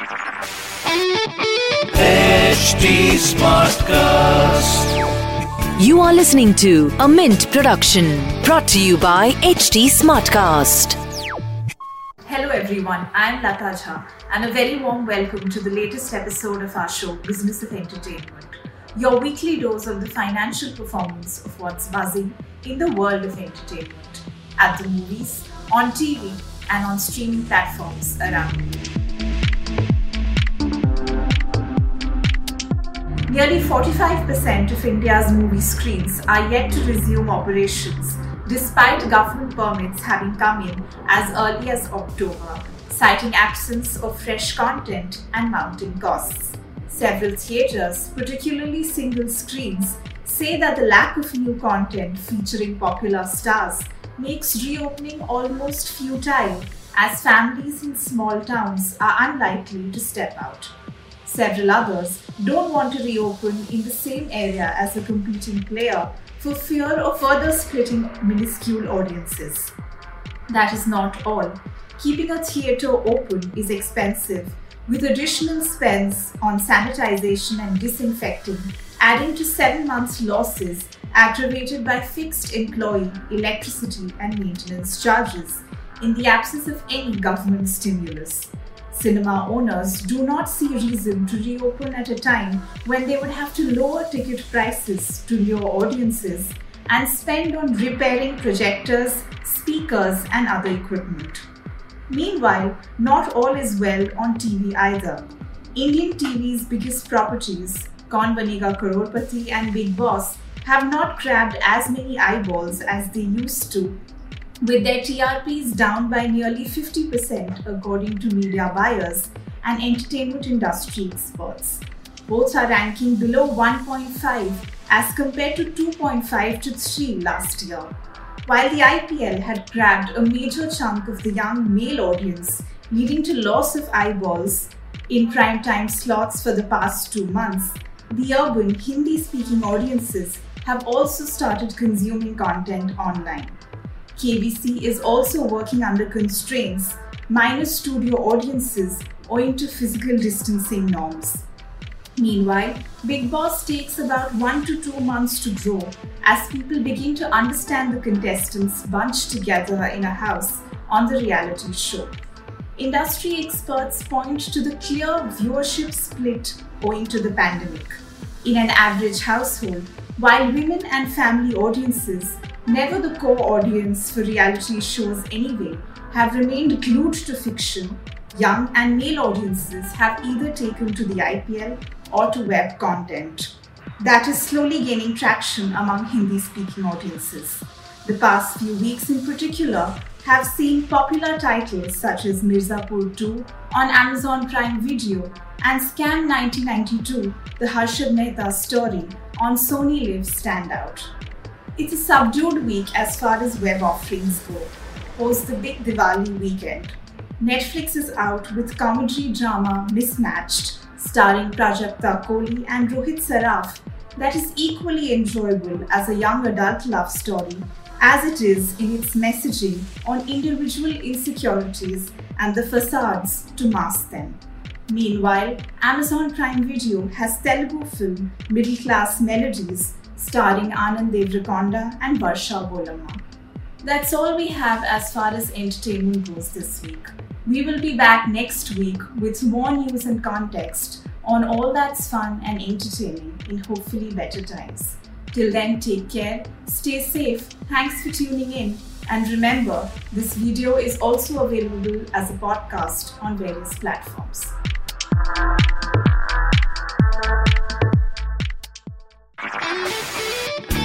HT Smartcast. You are listening to a Mint production brought to you by HT Smartcast. Hello everyone, I'm Lata Jha and a very warm welcome to the latest episode of our show Business of Entertainment, your weekly dose of the financial performance of what's buzzing in the world of entertainment, at the movies, on TV and on streaming platforms around Nearly 45% of India's movie screens are yet to resume operations despite government permits having come in as early as October, citing absence of fresh content and mounting costs. Several theatres, particularly single screens, say that the lack of new content featuring popular stars makes reopening almost futile as families in small towns are unlikely to step out. Several others don't want to reopen in the same area as a competing player for fear of further splitting minuscule audiences. That is not all. Keeping a theatre open is expensive, with additional spends on sanitization and disinfecting adding to seven months' losses aggravated by fixed employee, electricity, and maintenance charges in the absence of any government stimulus. Cinema owners do not see reason to reopen at a time when they would have to lower ticket prices to lure audiences and spend on repairing projectors, speakers, and other equipment. Meanwhile, not all is well on TV either. Indian TV's biggest properties, Kaun Banega and Bigg Boss, have not grabbed as many eyeballs as they used to with their TRPs down by nearly 50% according to media buyers and entertainment industry experts. Both are ranking below 1.5 as compared to 2.5 to 3 last year. While the IPL had grabbed a major chunk of the young male audience, leading to loss of eyeballs in prime time slots for the past two months, the urban Hindi speaking audiences have also started consuming content online. KBC is also working under constraints, minus studio audiences owing to physical distancing norms. Meanwhile, Bigg Boss takes about one to two months to grow as people begin to understand the contestants bunched together in a house on the reality show. Industry experts point to the clear viewership split owing to the pandemic. In an average household, while women and family audiences never the core audience for reality shows anyway, have remained glued to fiction, young and male audiences have either taken to the IPL or to web content. That is slowly gaining traction among Hindi speaking audiences. The past few weeks, in particular, have seen popular titles such as Mirzapur 2 on Amazon Prime Video and Scam 1992, the Harshad Mehta story on SonyLIV stand out. It's a subdued week as far as web offerings go, post the big Diwali weekend. Netflix is out with comedy drama Mismatched, starring Prajakta Koli and Rohit Saraf, that is equally enjoyable as a young adult love story as it is in its messaging on individual insecurities and the facades to mask them. Meanwhile, Amazon Prime Video has Telugu film Middle Class Melodies starring Anand Deverakonda and Varsha Bolamma. That's all we have as far as entertainment goes this week. We will be back next week with more news and context on all that's fun and entertaining in hopefully better times. Till then, take care, stay safe, thanks for tuning in, and remember, this video is also available as a podcast on various platforms.